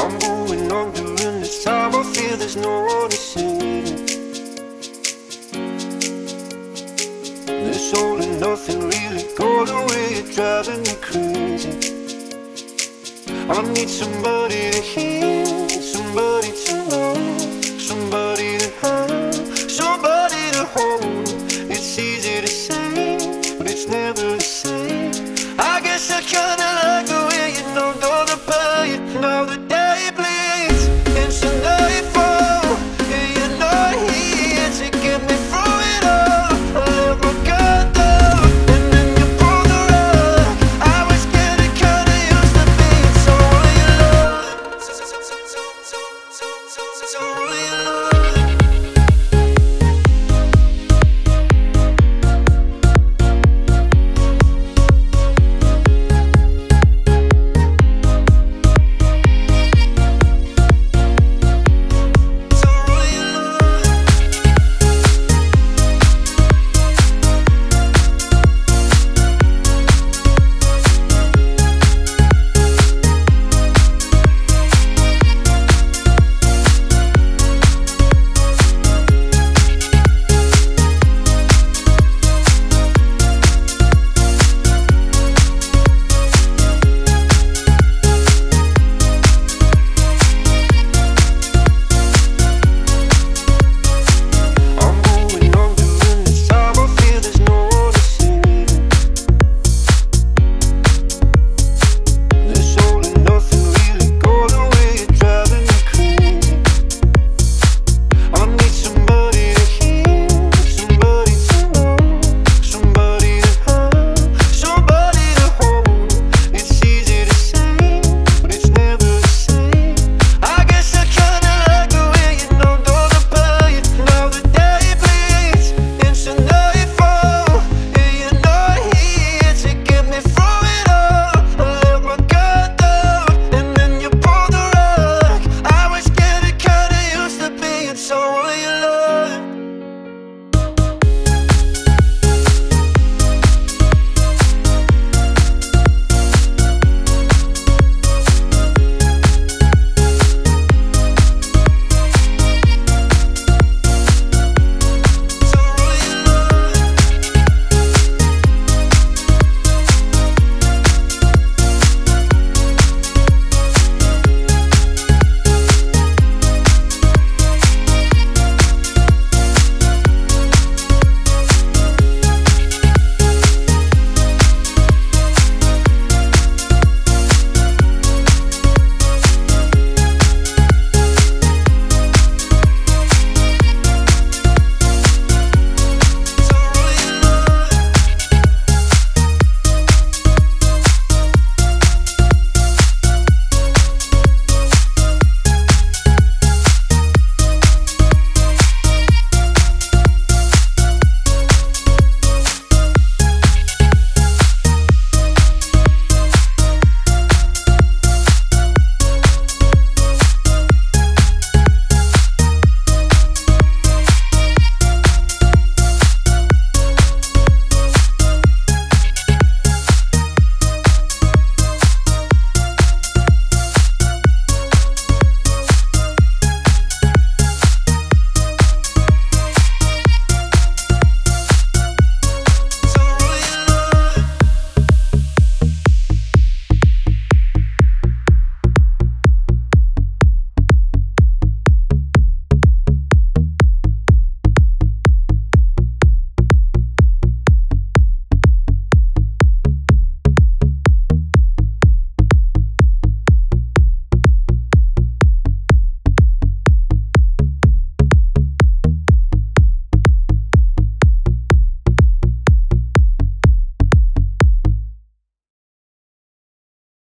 I'm going on during this time. I feel there's no one to save. This all and nothing really goes away. You're driving me crazy. I need somebody to hear.